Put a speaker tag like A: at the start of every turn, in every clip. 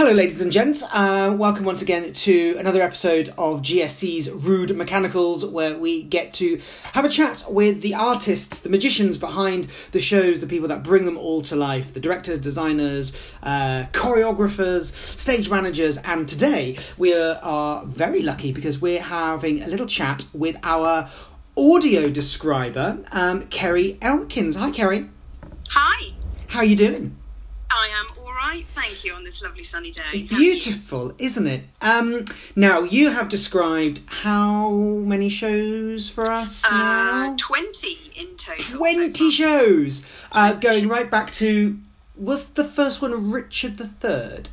A: Hello, ladies and gents. Uh, welcome once again to another episode of GSC's Rude Mechanicals, where we get to have a chat with the artists, the magicians behind the shows, the people that bring them all to life the directors, designers, uh, choreographers, stage managers. And today we are very lucky because we're having a little chat with our audio describer, um, Kerry Elkins. Hi, Kerry.
B: Hi.
A: How are you doing?
B: I am right, thank you, on this lovely sunny day.
A: It's beautiful, isn't it? Um, now, you have described how many shows for us
B: Uh,
A: now?
B: 20 in total.
A: 20
B: so
A: shows! Uh,
B: 20
A: going right back to. Was the first one Richard III?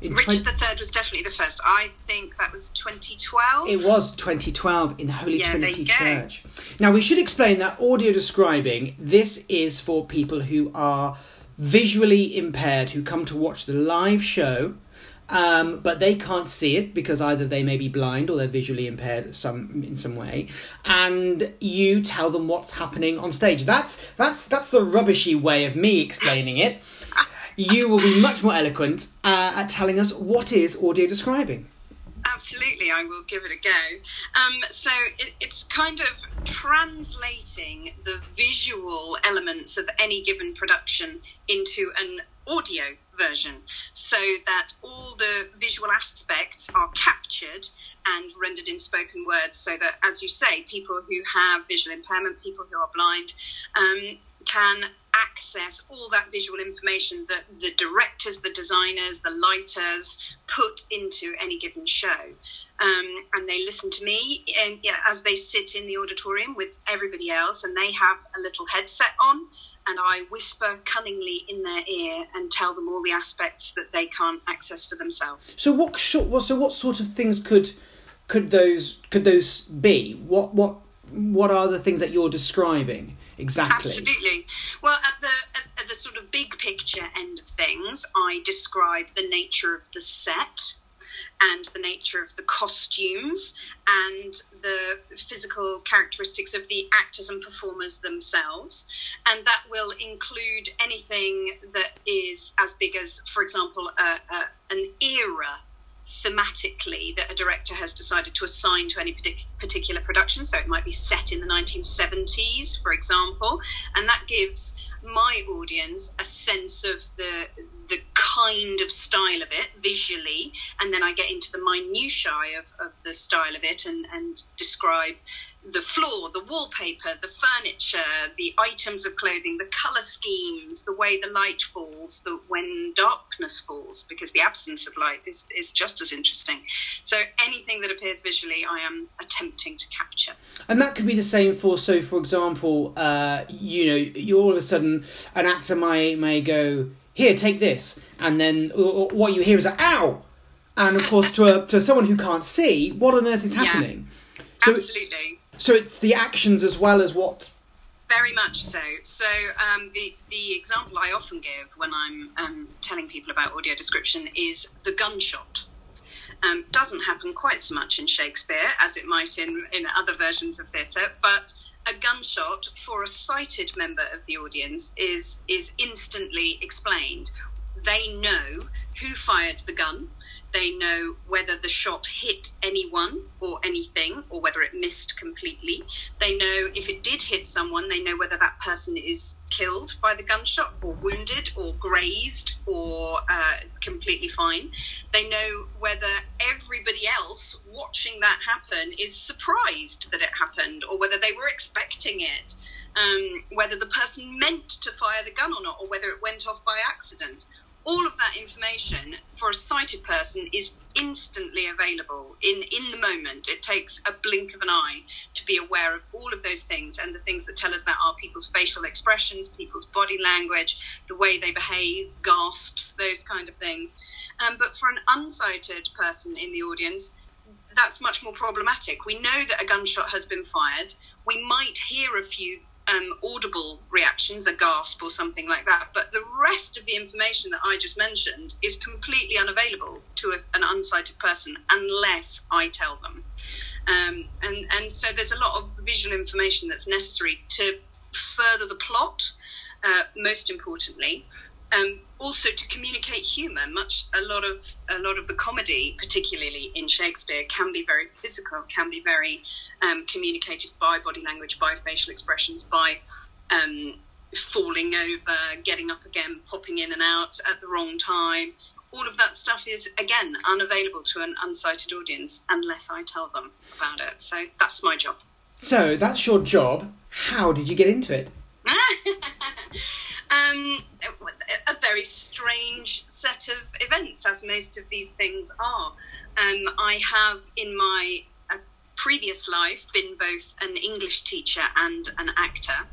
A: In
B: Richard
A: twen-
B: III was definitely the first. I think that was 2012.
A: It was 2012 in the Holy
B: Yeah,
A: Trinity. Church. Now, we should explain that audio describing this is for people who are visually impaired who come to watch the live show. Um, but they can't see it because either they may be blind or they're visually impaired some in some way, and you tell them what's happening on stage. That's that's that's the rubbishy way of me explaining it. You will be much more eloquent uh, at telling us what is audio describing.
B: Absolutely, I will give it a go. Um, so it, it's kind of translating the visual elements of any given production into an audio version so that all the visual aspects are captured and rendered in spoken words so that as you say people who have visual impairment people who are blind um, can access all that visual information that the directors, the designers, the lighters put into any given show. Um, and they listen to me and, yeah, as they sit in the auditorium with everybody else, and they have a little headset on. And I whisper cunningly in their ear and tell them all the aspects that they can't access for themselves.
A: So? What, so what sort of things could could those could those be? What what what are the things that you're describing exactly?
B: Absolutely. Well, at the at, at the sort of big picture end of things, I describe the nature of the set and the nature of the costumes and the physical characteristics of the actors and performers themselves. And that will include anything that is as big as, for example, a, a, an era thematically that a director has decided to assign to any particular production. So it might be set in the 1970s, for example, and that gives my audience a sense of the the kind of style of it visually, and then I get into the minutiae of, of the style of it and, and describe the floor, the wallpaper, the furniture, the items of clothing, the color schemes, the way the light falls, the when darkness falls, because the absence of light is, is just as interesting. So anything that appears visually, I am attempting to capture.
A: And that could be the same for so, for example, uh, you know, you all of a sudden an actor may may go here, take this, and then uh, what you hear is a ow, and of course to a, to someone who can't see, what on earth is
B: Yeah.
A: happening? So,
B: Absolutely.
A: So it's the actions as well as what
B: Very much so. So um, the the example I often give when I'm um, telling people about audio description is the gunshot. Um, doesn't happen quite so much in Shakespeare as it might in in other versions of theatre, but a gunshot for a sighted member of the audience is is instantly explained. They know who fired the gun. They know whether the shot hit anyone or anything, or whether it missed completely. They know if it did hit someone, they know whether that person is killed by the gunshot, or wounded, or grazed, or uh, completely fine. They know whether everybody else watching that happen is surprised that it happened, or whether they were expecting it. Um, whether the person meant to fire the gun or not, or whether it went off by accident all of that information for a sighted person is instantly available in, in the moment. It takes a blink of an eye to be aware of all of those things. And the things that tell us that are people's facial expressions, people's body language, the way they behave, gasps, those kind of things. Um, but for an unsighted person in the audience, that's much more problematic. We know that a gunshot has been fired. We might hear a few um, audible reactions, a gasp or something like that. But the rest of the information that I just mentioned is completely unavailable to a, an unsighted person unless I tell them. Um, and, and so there's a lot of visual information that's necessary to further the plot, uh, most importantly. Um, also to communicate humour. Much a lot of a lot of the comedy, particularly in Shakespeare, can be very physical, can be very um, communicated by body language, by facial expressions, by um, falling over, getting up again, popping in and out at the wrong time. All of that stuff is again unavailable to an unsighted audience unless I tell them about it. So that's my job.
A: So that's your job. How did you get into it?
B: um, a very strange set of events, as most of these things are. Um, I have in my previous life been both an English teacher and an actor,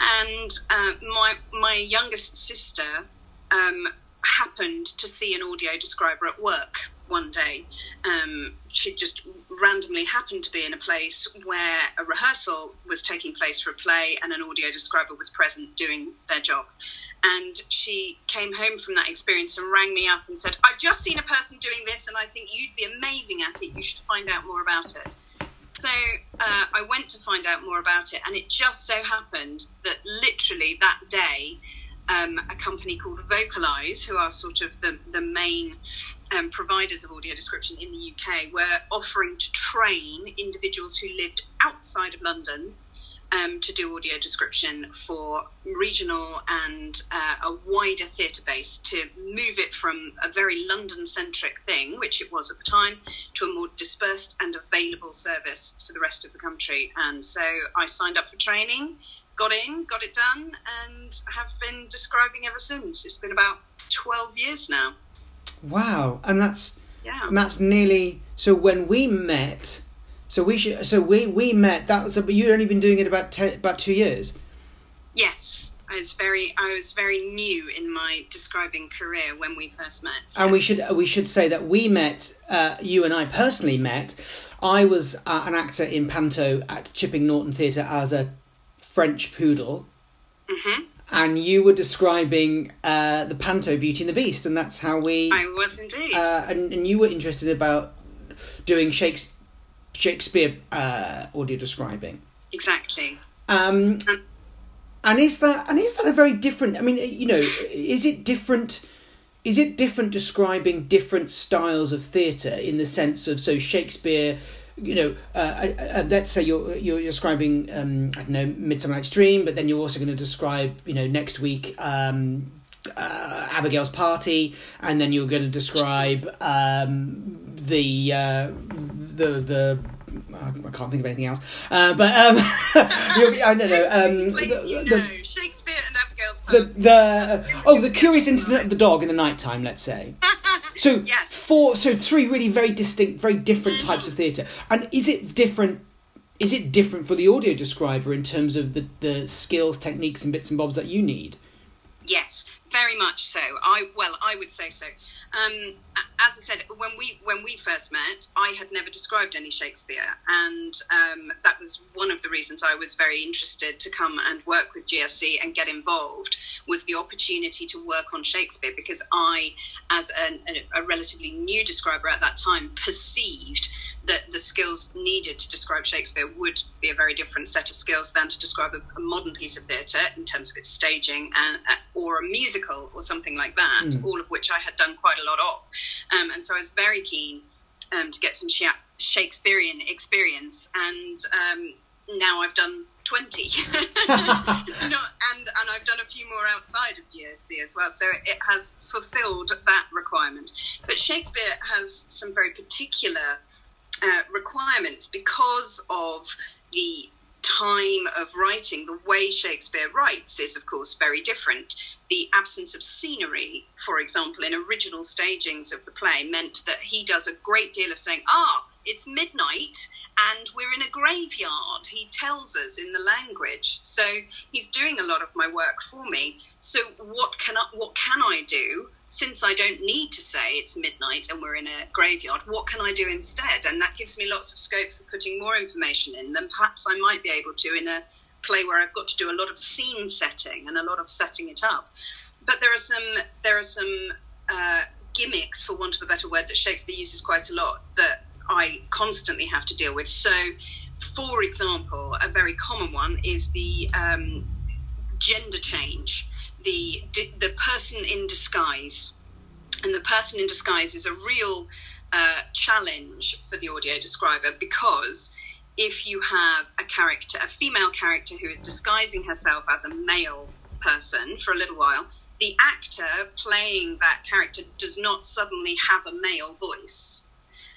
B: and uh, my my youngest sister um, happened to see an audio describer at work one day. Um, she just randomly happened to be in a place where a rehearsal was taking place for a play and an audio describer was present doing their job. And she came home from that experience and rang me up and said, I've just seen a person doing this and I think you'd be amazing at it. You should find out more about it. So uh, I went to find out more about it, and it just so happened that literally that day, um, a company called VocalEyes, who are sort of the, the main um, providers of audio description in the UK were offering to train individuals who lived outside of London um, to do audio description for regional and uh, a wider theatre base to move it from a very London centric thing, which it was at the time, to a more dispersed and available service for the rest of the country. And so I signed up for training, got in, got it done, and have been describing ever since. It's been about 12 years now.
A: Wow, and that's
B: yeah.
A: and that's nearly so. When we met, so we should, so we we met. That was a, you'd only been doing it about ten, about two years.
B: Yes, I was very I was very new in my describing career when we first met.
A: And we should we should say that we met. Uh, you and I personally met. I was uh, an actor in Panto at Chipping Norton Theatre as a French poodle.
B: hmm
A: and you were describing uh, the Panto Beauty and the Beast, and that's how we.
B: I was indeed.
A: Uh, and, and you were interested about doing Shakespeare, Shakespeare uh, audio describing.
B: exactly.
A: Um, and is that and is that a very different? I mean, you know, is it different? Is it different describing different styles of theatre in the sense of so Shakespeare? You know, uh, uh, uh, let's say you're you're describing um, I don't know Midsummer Night's Dream, but then you're also going to describe you know next week um, uh, Abigail's Party, and then you're going to describe um, the uh, the the I can't think of anything else, uh, but um, I don't know um,
B: Please,
A: the,
B: you
A: the,
B: know, Shakespeare and Abigail's
A: the, the oh the curious incident of the dog in the nighttime let's say so
B: Yes.
A: four so three really very distinct very different types of theatre and is it different is it different for the audio describer in terms of the the skills techniques and bits and bobs that you need
B: Yes, very much so. I well, I would say so. Um, as I said, when we when we first met, I had never described any Shakespeare, and um, that was one of the reasons I was very interested to come and work with GSC and get involved. Was the opportunity to work on Shakespeare because I, as an, a, a relatively new describer at that time, perceived that the skills needed to describe Shakespeare would be a very different set of skills than to describe a, a modern piece of theatre in terms of its staging and uh, or a musical or something like that. All of which I had done quite a lot of, um, and so I was very keen um, to get some Sha- Shakespearean experience. And um, now I've done twenty, Not, and and I've done a few more outside of GSC as well. So it has fulfilled that requirement. But Shakespeare has some very particular uh, requirements because of the time of writing. The way Shakespeare writes is, of course, very different. The absence of scenery, for example, in original stagings of the play, meant that he does a great deal of saying, ah, it's midnight. And we're in a graveyard, he tells us in the language. So he's doing a lot of my work for me. So what can I, what can I do since I don't need to say it's midnight and we're in a graveyard, what can I do instead? And that gives me lots of scope for putting more information in than perhaps I might be able to in a play where I've got to do a lot of scene setting and a lot of setting it up. But there are some there are some uh, gimmicks, for want of a better word, that Shakespeare uses quite a lot that I constantly have to deal with. So, for example, a very common one is the um, gender change the the person in disguise, and the person in disguise is a real uh, challenge for the audio describer because if you have a character, a female character who is disguising herself as a male person for a little while, the actor playing that character does not suddenly have a male voice.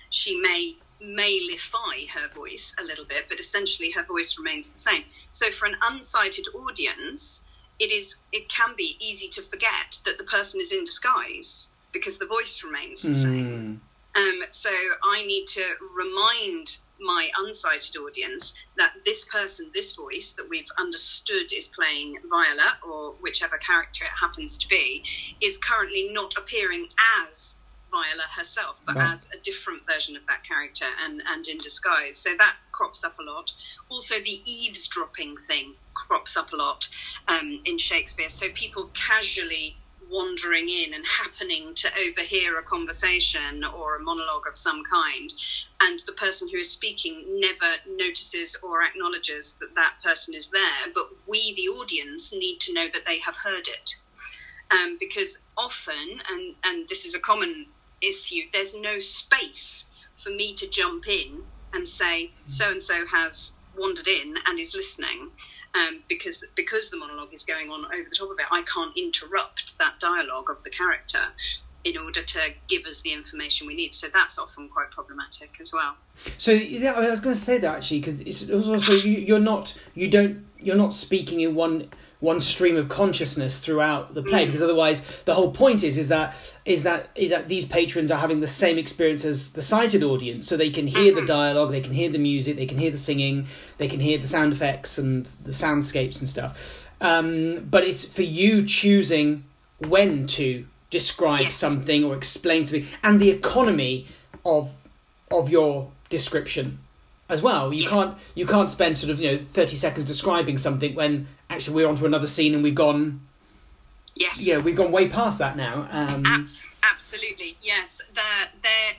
B: She may malify her voice a little bit, but essentially her voice remains the same. So for an unsighted audience, it is it can be easy to forget that the person is in disguise because the voice remains the mm. same. Um, so I need to remind my unsighted audience that this person, this voice that we've understood is playing Viola or whichever character it happens to be, is currently not appearing as Viola herself, but right. as a different version of that character and, and in disguise. So that crops up a lot. Also, the eavesdropping thing crops up a lot um, in Shakespeare. So people casually wandering in and happening to overhear a conversation or a monologue of some kind, and the person who is speaking never notices or acknowledges that that person is there, but we, the audience, need to know that they have heard it. Um, because often, and, and this is a common issue, there's no space for me to jump in and say, so and so has wandered in and is listening um, because because the monologue is going on over the top of it, I can't interrupt that dialogue of the character in order to give us the information we need. So that's often quite problematic as well.
A: So yeah, I was going to say that actually because it's also you, you're not you don't you're not speaking in one one stream of consciousness throughout the play because otherwise the whole point is is that is that is that these patrons are having the same experience as the sighted audience so they can hear the mm-hmm. dialogue they can hear the music they can hear the singing they can hear the sound effects and the soundscapes and stuff um, but it's for you choosing when to describe yes. something or explain something and the economy of of your description as well. You yeah. can't you can't spend sort of you know thirty seconds describing something when actually we're onto another scene and we've gone.
B: Yes.
A: Yeah, we've gone way past that now. Um,
B: Abs- absolutely, yes. They're, they're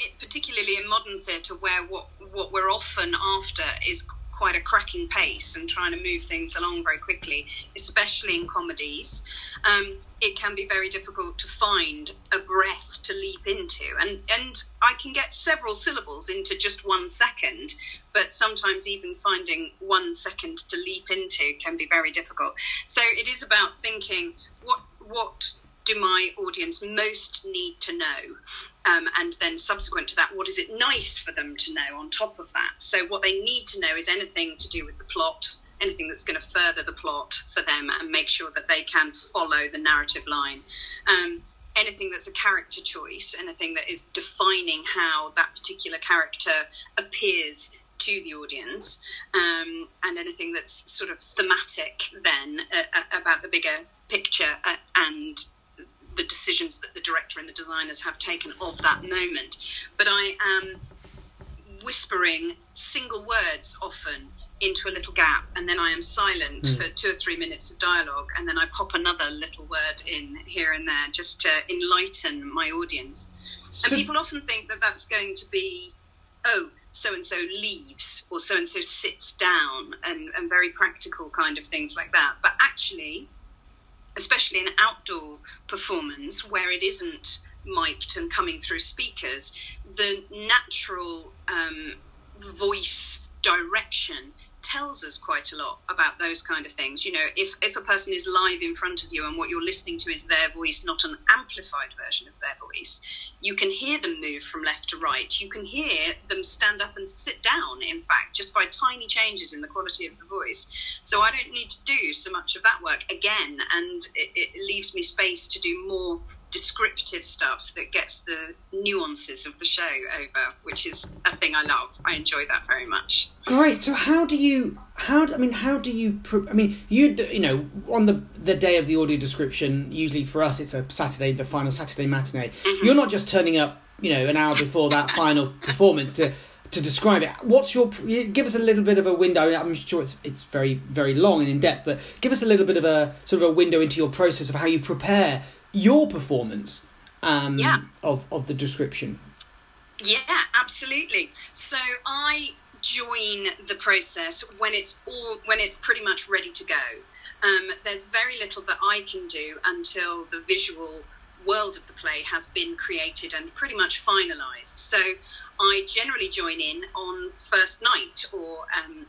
B: it, particularly in modern theatre, where what what we're often after is quite a cracking pace and trying to move things along very quickly, especially in comedies. Um, it can be very difficult to find a breath to leap into. And, and I can get several syllables into just one second, but sometimes even finding one second to leap into can be very difficult. So it is about thinking what, what do my audience most need to know? Um, and then subsequent to that, what is it nice for them to know on top of that? So what they need to know is anything to do with the plot, anything that's going to further the plot for them and make sure that they can follow the narrative line. Um, anything that's a character choice, anything that is defining how that particular character appears to the audience, um, and anything that's sort of thematic then uh, uh about the bigger picture uh, and the decisions that the director and the designers have taken of that moment. But I am whispering single words often into a little gap and then I am silent mm. for two or three minutes of dialogue and then I pop another little word in here and there just to enlighten my audience. So, and people often think that that's going to be, oh, so and so leaves or so and so sits down and, and very practical kind of things like that. But actually, especially in outdoor performance where it isn't mic'd and coming through speakers, the natural um, voice direction tells us quite a lot about those kind of things. You know, if, if a person is live in front of you and what you're listening to is their voice, not an amplified version of their voice, you can hear them move from left to right. You can hear them stand up and sit down, in fact, just by tiny changes in the quality of the voice. So I don't need to do so much of that work again, and it, it leaves me space to do more descriptive stuff that gets the nuances of the show over, which is a thing I love. I enjoy that very much.
A: Great. So how do you how I mean how do you I mean you you know on the the day of the audio description usually for us it's a Saturday the final Saturday matinee. Mm-hmm. You're not just turning up you know an hour before that final performance to to describe it. What's your give us a little bit of a window? I'm sure it's it's very very long and in depth, but give us a little bit of a sort of a window into your process of how you prepare your performance um, yeah. of, of the description.
B: Yeah, absolutely. So I join the process when it's all when it's pretty much ready to go. Um, there's very little that I can do until the visual world of the play has been created and pretty much finalised. So I generally join in on first night or um,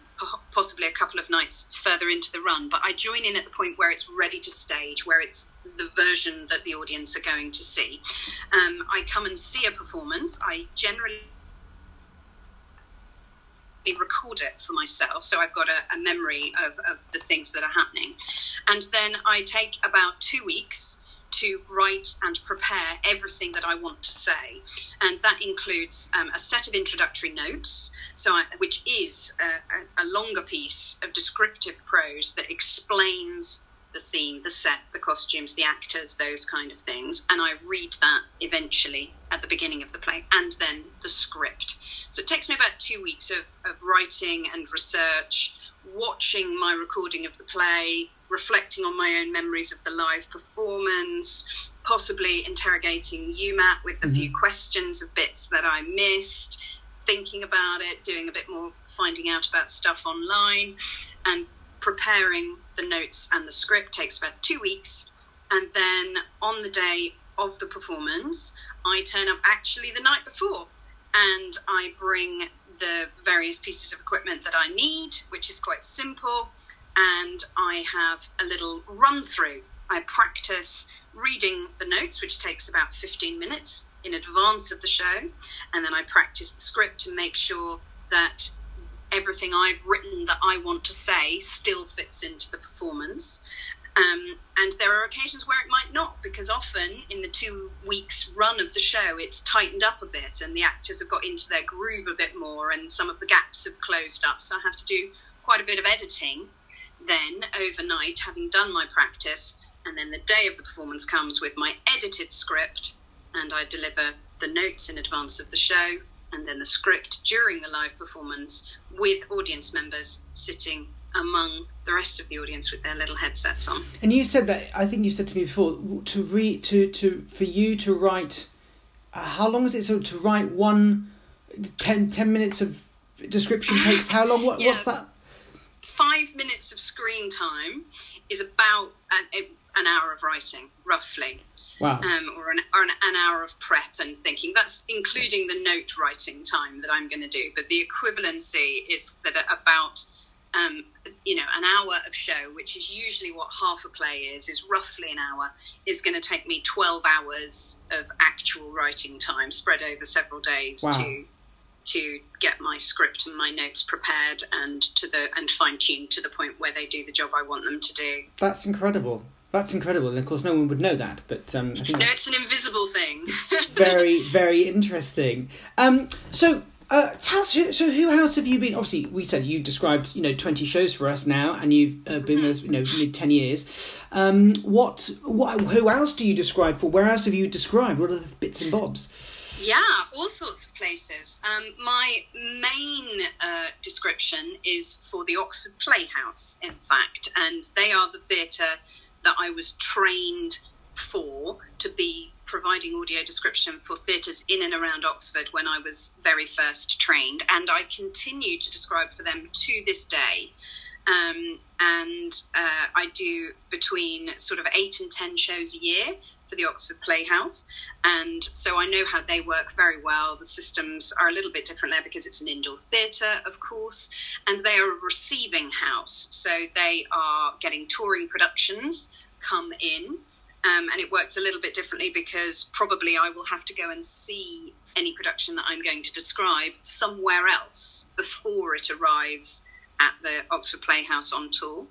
B: possibly a couple of nights further into the run, but I join in at the point where it's ready to stage, where it's the version that the audience are going to see. Um, I come and see a performance. I generally record it for myself so i've got a, a memory of, of the things that are happening and then i take about two weeks to write and prepare everything that I want to say. And that includes um, a set of introductory notes, so I, which is a, a, longer piece of descriptive prose that explains the theme, the set, the costumes, the actors, those kind of things. And I read that eventually at the beginning of the play and then the script. So it takes me about two weeks of, of writing and research, watching my recording of the play, reflecting on my own memories of the live performance, possibly interrogating you, Matt, with a mm-hmm. few questions of bits that I missed, thinking about it, doing a bit more finding out about stuff online, and preparing the notes and the script takes about two weeks. And then on the day of the performance, I turn up actually the night before and I bring the various pieces of equipment that I need, which is quite simple and I have a little run through. I practice reading the notes, which takes about 15 minutes in advance of the show, and then I practice the script to make sure that everything I've written that I want to say still fits into the performance. Um, and there are occasions where it might not, because often in the two weeks run of the show, it's tightened up a bit and the actors have got into their groove a bit more and some of the gaps have closed up. So I have to do quite a bit of editing then overnight, having done my practice, and then the day of the performance comes with my edited script, and I deliver the notes in advance of the show, and then the script during the live performance with audience members sitting among the rest of the audience with their little headsets on.
A: And you said that I think you said to me before to read to to for you to write. Uh, how long is it? So to write one 10, 10 minutes of description takes how long? What, yes. What's that?
B: Five minutes of screen time is about an, an hour of writing, roughly.
A: Wow.
B: Um, or, an, or an, an, hour of prep and thinking. That's including the note writing time that I'm going to do. But the equivalency is that about, um, you know, an hour of show, which is usually what half a play is, is roughly an hour, is going to take me 12 hours of actual writing time spread over several days wow. to to get my script and my notes prepared and to the and fine tuned to the point where they do the job I want them to do.
A: That's incredible. That's incredible, and of course, no one would know that. But um, I think
B: no, it's an invisible thing.
A: very, very interesting. Um, so, uh, tell us, who, so who else have you been? Obviously, we said you described, you know, twenty shows for us now, and you've uh, been mm-hmm. you know, mid ten years. Um, what, what, who else do you describe for? Where else have you described? What are the bits and bobs?
B: Yeah, all sorts of places. Um, my main uh, description is for the Oxford Playhouse, in fact, and they are the theatre that I was trained for to be providing audio description for theatres in and around Oxford when I was very first trained, and I continue to describe for them to this day. Um, and uh, I do between sort of eight and ten shows a year for the Oxford Playhouse. And so I know how they work very well. The systems are a little bit different there because it's an indoor theatre, of course, and they are a receiving house. So they are getting touring productions come in. Um, and it works a little bit differently because probably I will have to go and see any production that I'm going to describe somewhere else before it arrives at the Oxford Playhouse on tour.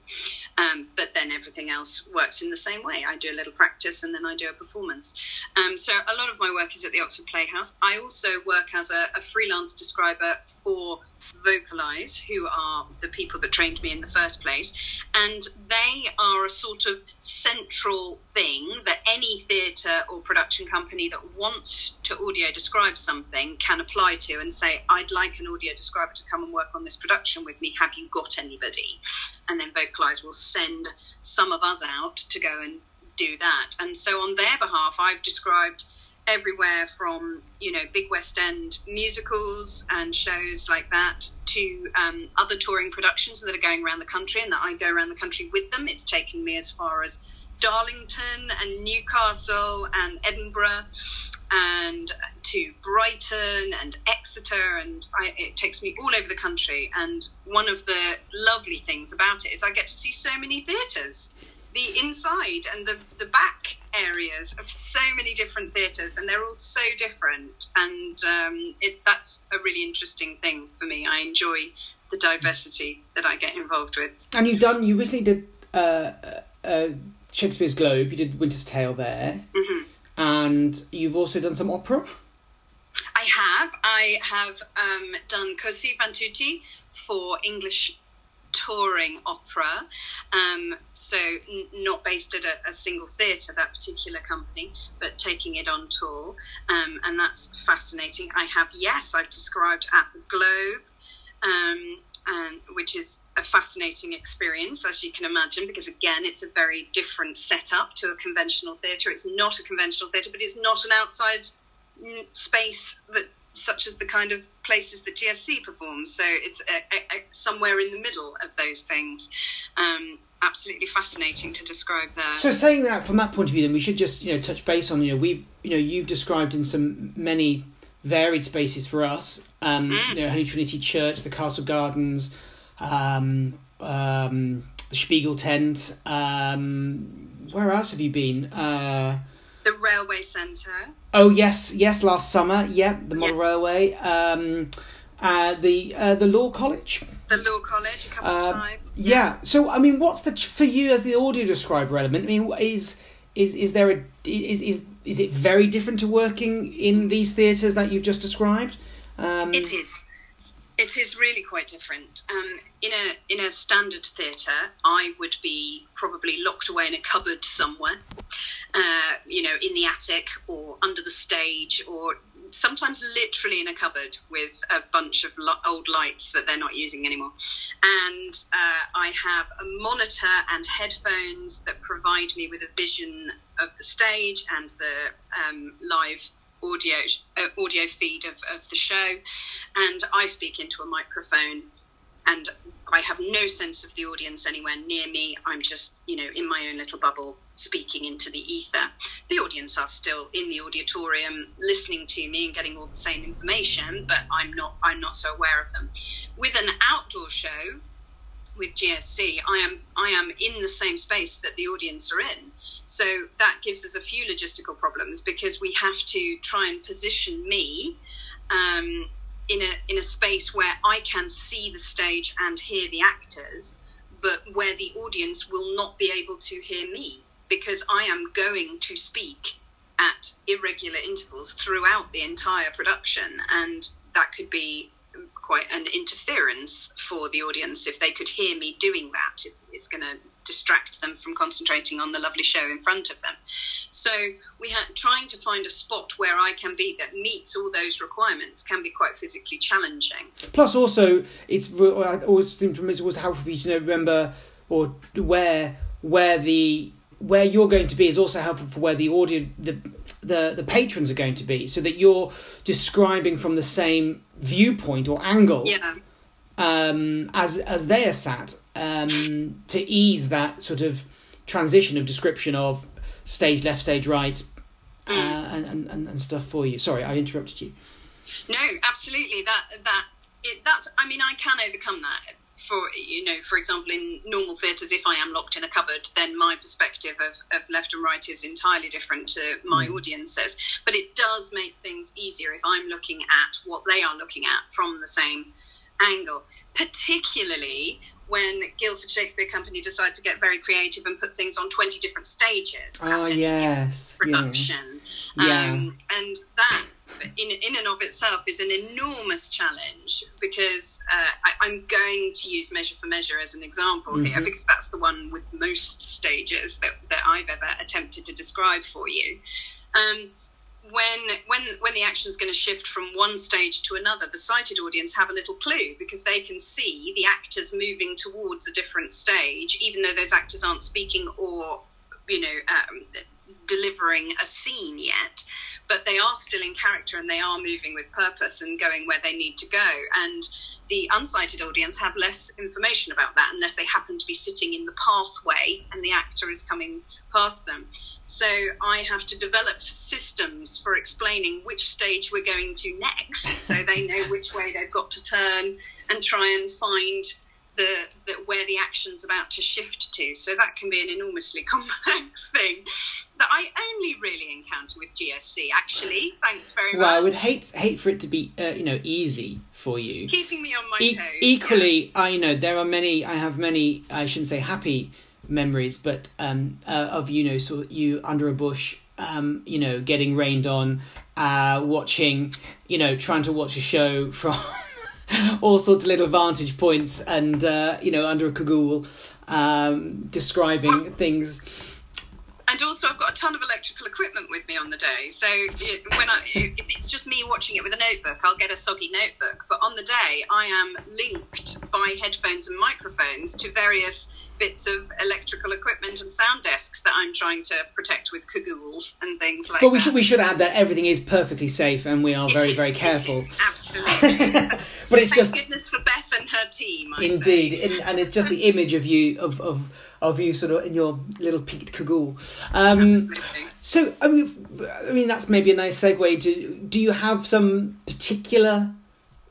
B: Um, but then everything else works in the same way. I do a little practice and then I do a performance. Um, so a lot of my work is at the Oxford Playhouse. I also work as a, a freelance describer for VocalEyes, who are the people that trained me in the first place. And they are a sort of central thing that any theatre or production company that wants to audio describe something can apply to and say, I'd like an audio describer to come and work on this production with me. Have you got anybody? And then VocalEyes will send some of us out to go and do that. And so on their behalf, I've described everywhere from you know big West End musicals and shows like that to um, other touring productions that are going around the country and that I go around the country with them. It's taken me as far as Darlington and Newcastle and Edinburgh and to Brighton and Exeter, and I, it takes me all over the country. And one of the lovely things about it is I get to see so many theatres, the inside and the, the back areas of so many different theatres, and they're all so different. And um, it, that's a really interesting thing for me. I enjoy the diversity that I get involved with.
A: And you've done, you recently did uh, uh, Shakespeare's Globe, you did Winter's Tale there.
B: Mm-hmm.
A: And you've also done some opera?
B: I have. I have um, done Così fan tutte for English touring opera. Um, so, n- not based at a, a single theatre, that particular company, but taking it on tour. Um, and that's fascinating. I have, yes, I've described at the Globe, um, and, which is a fascinating experience, as you can imagine, because again, it's a very different setup to a conventional theatre. It's not a conventional theatre, but it's not an outside space that such as the kind of places that GSC performs. So it's a, a, a, somewhere in the middle of those things. Um, absolutely fascinating to describe that.
A: So saying that from that point of view, then we should just you know touch base on you know we you know you've described in some many varied spaces for us. Um,
B: Mm.
A: You know, Holy Trinity Church, the Castle Gardens, um, um, the Spiegel Tent. Um, where else have you been? Uh,
B: the Railway Centre.
A: oh yes, yes, last summer. Yeah, the Model
B: Yeah.
A: Railway. Um, uh, the uh, the Law College.
B: The Law College a couple of
A: Uh,
B: times.
A: Yeah. So I mean, what's the for you as the audio describer element? I mean, is is is there a is is is it very different to working in these theatres that you've just described? Um,
B: It is. It is really quite different. Um, in a in a standard theatre, I would be probably locked away in a cupboard somewhere, uh, you know, in the attic or under the stage, or sometimes literally in a cupboard with a bunch of old lights that they're not using anymore. And uh, I have a monitor and headphones that provide me with a vision of the stage and the um, live audio uh, audio feed of, of the show and I speak into a microphone and I have no sense of the audience anywhere near me. I'm just, you know, in my own little bubble speaking into the ether. The audience are still in the auditorium listening to me and getting all the same information, but I'm not I'm not so aware of them. With an outdoor show with GSC, I am I am in the same space that the audience are in. So that gives us a few logistical problems because we have to try and position me um, in a in a space where I can see the stage and hear the actors, but where the audience will not be able to hear me because I am going to speak at irregular intervals throughout the entire production, and that could be quite an interference for the audience if they could hear me doing that. It's going to distract them from concentrating on the lovely show in front of them. So we are trying to find a spot where I can be that meets all those requirements can be quite physically challenging.
A: Plus, also, it's I always seem to it's always helpful for you to know remember or where where the where you're going to be is also helpful for where the audience the the the patrons are going to be, so that you're describing from the same viewpoint or angle
B: Yeah.
A: um, as as they are sat um, to ease that sort of transition of description of stage left, stage right, uh, and, and, and and stuff for you. Sorry, I interrupted you.
B: No, absolutely. That that it, that's. I mean, I can overcome that. For you know, for example, in normal theatres, if I am locked in a cupboard, then my perspective of, of left and right is entirely different to my audience's. But it does make things easier if I'm looking at what they are looking at from the same angle, particularly when Guildford Shakespeare Company decide to get very creative and put things on 20 different stages.
A: Oh yes,
B: production.
A: Yeah.
B: Um, and that, in, in and of itself, is an enormous challenge because uh, I, I'm going to use Measure for Measure as an example here
A: Mhm.
B: because that's the one with most stages that, that I've ever attempted to describe for you. Um, when when when the action is going to shift from one stage to another, the sighted audience have a little clue because they can see the actors moving towards a different stage, even though those actors aren't speaking or you know um, delivering a scene yet, but they are still in character and they are moving with purpose and going where they need to go. And the unsighted audience have less information about that unless they happen to be sitting in the pathway and the actor is coming past them. So I have to develop systems for explaining which stage we're going to next so they know which way they've got to turn and try and find the, the, where the action's about to shift to. So that can be an enormously complex thing that I only really encounter with GSC. Actually, thanks very
A: well,
B: much.
A: Well, I would hate hate for it to be uh, you know easy for you,
B: keeping me on my e- toes.
A: Equally, yeah. I know there are many. I have many. I shouldn't say happy memories, but um, uh, of you know, sort of you under a bush, um, you know, getting rained on, uh, watching, you know, trying to watch a show from. all sorts of little vantage points and uh, you know under a cagoule um, describing things
B: and also I've got a ton of electrical equipment with me on the day. So it, when I, if it's just me watching it with a notebook, I'll get a soggy notebook. But on the day, I am linked by headphones and microphones to various bits of electrical equipment and sound desks that I'm trying to protect with cagoules and things like
A: well, we
B: that.
A: should we should add that everything is perfectly safe and we are
B: it
A: very
B: is,
A: very careful.
B: absolutely.
A: but it's
B: Thank
A: just
B: goodness for Beth and her team. I
A: indeed, in, and it's just the image of you of of of you sort of in your little peaked cagoule. Um, so I mean, I mean that's maybe a nice segue to. Do you have some particular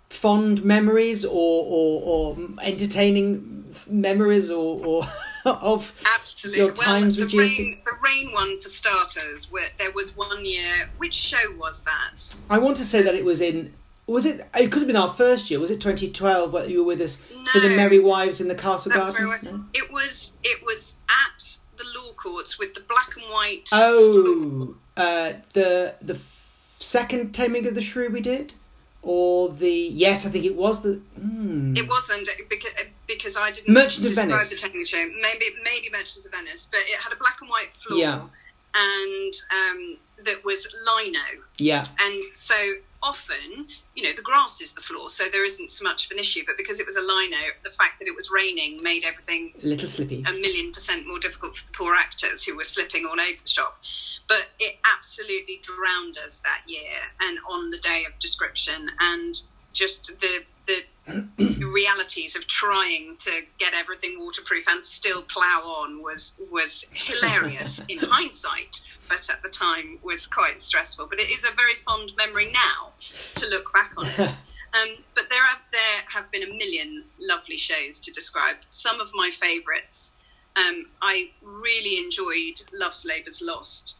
A: fond memories or or, or entertaining memories or, or of
B: Absolutely.
A: your times
B: well, the rain, the rain one for starters. Where there was one year. Which show was that?
A: I want to say that it was in. Was it? It could have been our first year. Was it 2012? Where you were with us
B: no,
A: for the Merry Wives in the Castle Gardens?
B: It was. It was at the law courts with the black and white.
A: Oh, uh, the the second Taming of the Shrew we did, or the yes, I think it was the. Hmm.
B: It wasn't because because I didn't
A: Merchant of
B: describe
A: Venice.
B: the Taming show. Maybe maybe Merchants of Venice, but it had a black and white floor.
A: Yeah.
B: And um, that was lino.
A: Yeah,
B: And so often, you know, the grass is the floor, so there isn't so much of an issue. But because it was a lino, the fact that it was raining made everything a
A: little slippy.
B: a million percent more difficult for the poor actors who were slipping all over the shop. But it absolutely drowned us that year and on the day of description and just the the realities of trying to get everything waterproof and still plough on was was hilarious in hindsight but at the time was quite stressful but it is a very fond memory now to look back on it um, but there have there have been a million lovely shows to describe. Some of my favourites. Um, I really enjoyed Love's Labour's Lost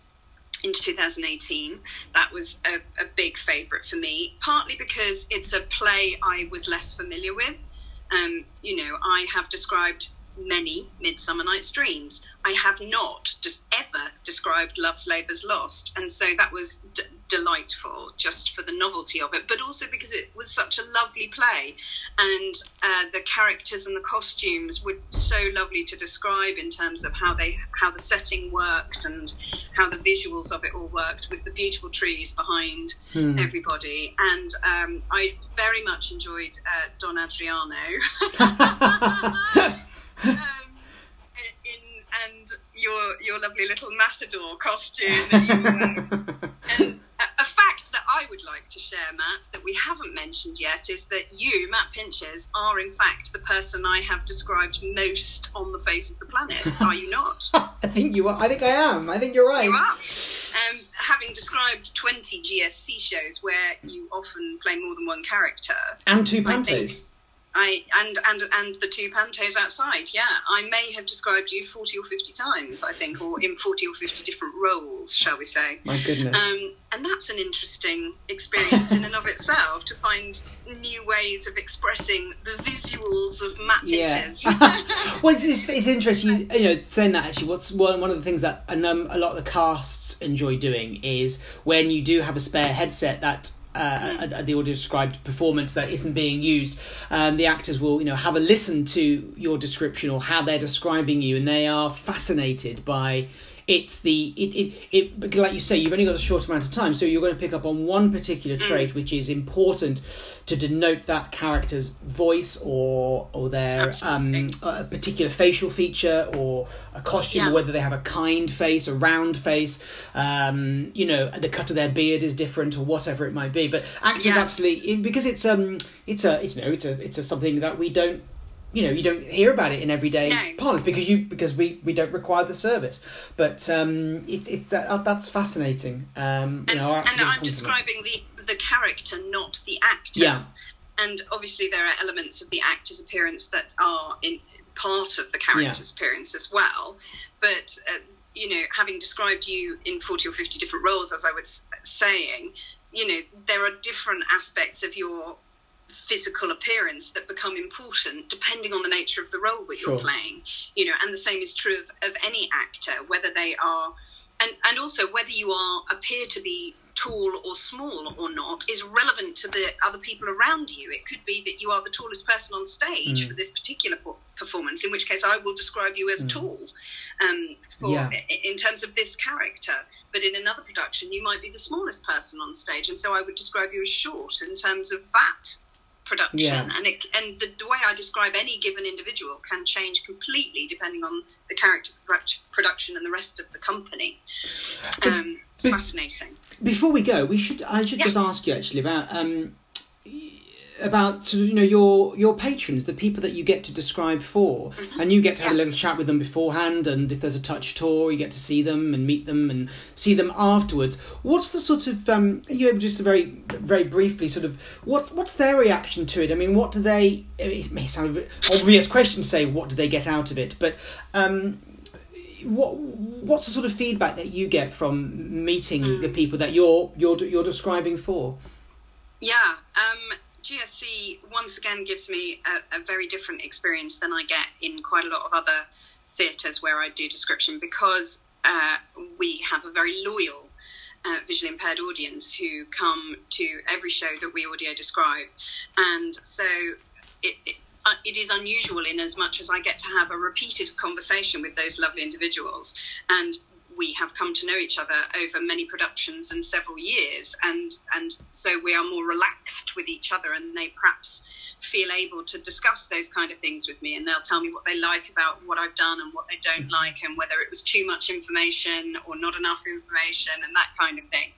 B: in 2018. That was a, a big favourite for me, partly because it's a play I was less familiar with. Um, you know, I have described many Midsummer Night's Dreams. I have not just ever described Love's Labour's Lost, and so that was d- delightful just for the novelty of it, but also because it was such a lovely play, and uh, the characters and the costumes were so lovely to describe in terms of how they how the setting worked and how the visuals of it all worked with the beautiful trees behind everybody, and um, I very much enjoyed uh, Don Adriano. um, in and your your lovely little matador costume that you were. and a, a fact that I would like to share, Matt, that we haven't mentioned yet, is that you, Matt Pinches, are in fact the person I have described most on the face of the planet. Are you not?
A: I think you are. I think I am. I think you're right.
B: You are. Um, having described 20 GSC shows where you often play more than one character,
A: And two pantos.
B: I and and and the two pantos outside. Yeah, I may have described you forty or fifty times. I think, or in forty or fifty different roles, shall we say?
A: My goodness.
B: Um, and that's an interesting experience in and of itself to find new ways of expressing the visuals of Matt
A: Yeah.
B: Pinches.
A: well, it's, it's, it's interesting. You, you know, saying that actually, what's one one of the things that and, um, a lot of the casts enjoy doing is when you do have a spare headset that. Uh, uh, the audio described performance that isn't being used, um, the actors will, you know, have a listen to your description or how they're describing you, and they are fascinated by it's the it, it it like you say you've only got a short amount of time so you're going to pick up on one particular trait which is important to denote that character's voice or or their um a particular facial feature or a costume
B: Yeah.
A: or whether they have a kind face a round face um you know the cut of their beard is different or whatever it might be but actors
B: Yeah.
A: absolutely because it's um it's a it's you know it's a it's a something that we don't you know you don't hear about it in everyday
B: No.
A: parlance because you because we we don't require the service but um it, it that, that's fascinating um you
B: And,
A: know
B: and I'm describing the the character, not the actor.
A: yeah
B: And obviously, there are elements of the actor's appearance that are in part of the character's appearance as well. But uh, you know, having described you in forty or fifty different roles, as I was saying, you know, there are different aspects of your physical appearance that become important depending on the nature of the role that you're playing you know and the same is true of, of any actor whether they are and and also whether you are appear to be tall or small or not is relevant to the other people around you it could be that you are the tallest person on stage
A: Mm.
B: for this particular performance in which case i will describe you as tall um, for
A: Yeah.
B: in terms of this character but in another production you might be the smallest person on stage and so i would describe you as short in terms of that production
A: Yeah.
B: and it and the, the way i describe any given individual can change completely depending on the character production and the rest of the company um, it's fascinating
A: before we go we should i should
B: Yeah.
A: just ask you actually about um about you know your your patrons the people that you get to describe for and you get to have a
B: Mm-hmm.
A: Little chat with them beforehand and if there's a touch tour you get to see them and meet them and see them afterwards what's the sort of um are you able just to very very briefly sort of what what's their reaction to it i mean what do they it may sound an obvious question to say what do they get out of it but um what what's the sort of feedback that you get from meeting
B: Mm.
A: the people that you're you're you're describing for?
B: Yeah, um, GSC once again gives me a, a very different experience than I get in quite a lot of other theatres where I do description because uh, we have a very loyal uh, visually impaired audience who come to every show that we audio describe, and so it. it uh, it is unusual in as much as I get to have a repeated conversation with those lovely individuals, and we have come to know each other over many productions and several years and and so we are more relaxed with each other and they perhaps feel able to discuss those kind of things with me and they'll tell me what they like about what I've done and what they don't like and whether it was too much information or not enough information and that kind of thing.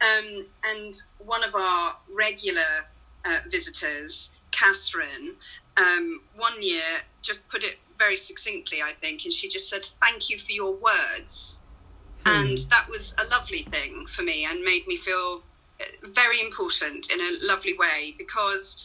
B: Um, and one of our regular uh, visitors Catherine um, one year just put it very succinctly I think and she just said thank you for your words Hmm. and that was a lovely thing for me and made me feel very important in a lovely way because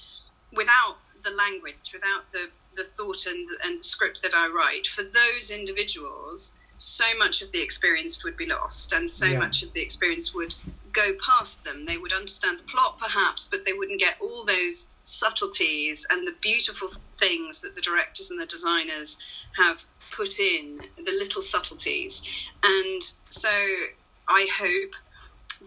B: without the language without the the thought and, and the script that I write for those individuals so much of the experience would be lost and so
A: Yeah.
B: much of the experience would go past them. They would understand the plot perhaps but they wouldn't get all those subtleties and the beautiful things that the directors and the designers have put in the little subtleties. And so i hope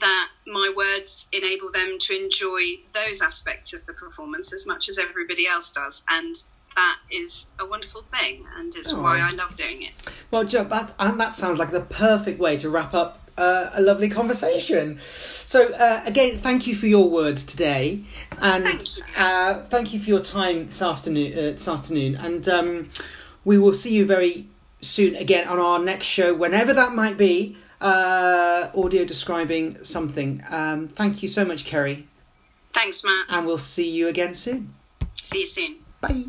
B: that my words enable them to enjoy those aspects of the performance as much as everybody else does. And that is a wonderful thing and it's oh.
A: why
B: i love doing it.
A: Well, Joe, that and that sounds like the perfect way to wrap up uh, a lovely conversation. So uh, again, thank you for your words today, and
B: Thank you.
A: Uh, thank you for your time this afternoon. Uh, this afternoon, and um, we will see you very soon again on our next show, whenever that might be. Uh, audio describing something. Um, thank you so much, Kerry,
B: thanks matt
A: and we'll see you again soon.
B: see you soon
A: Bye.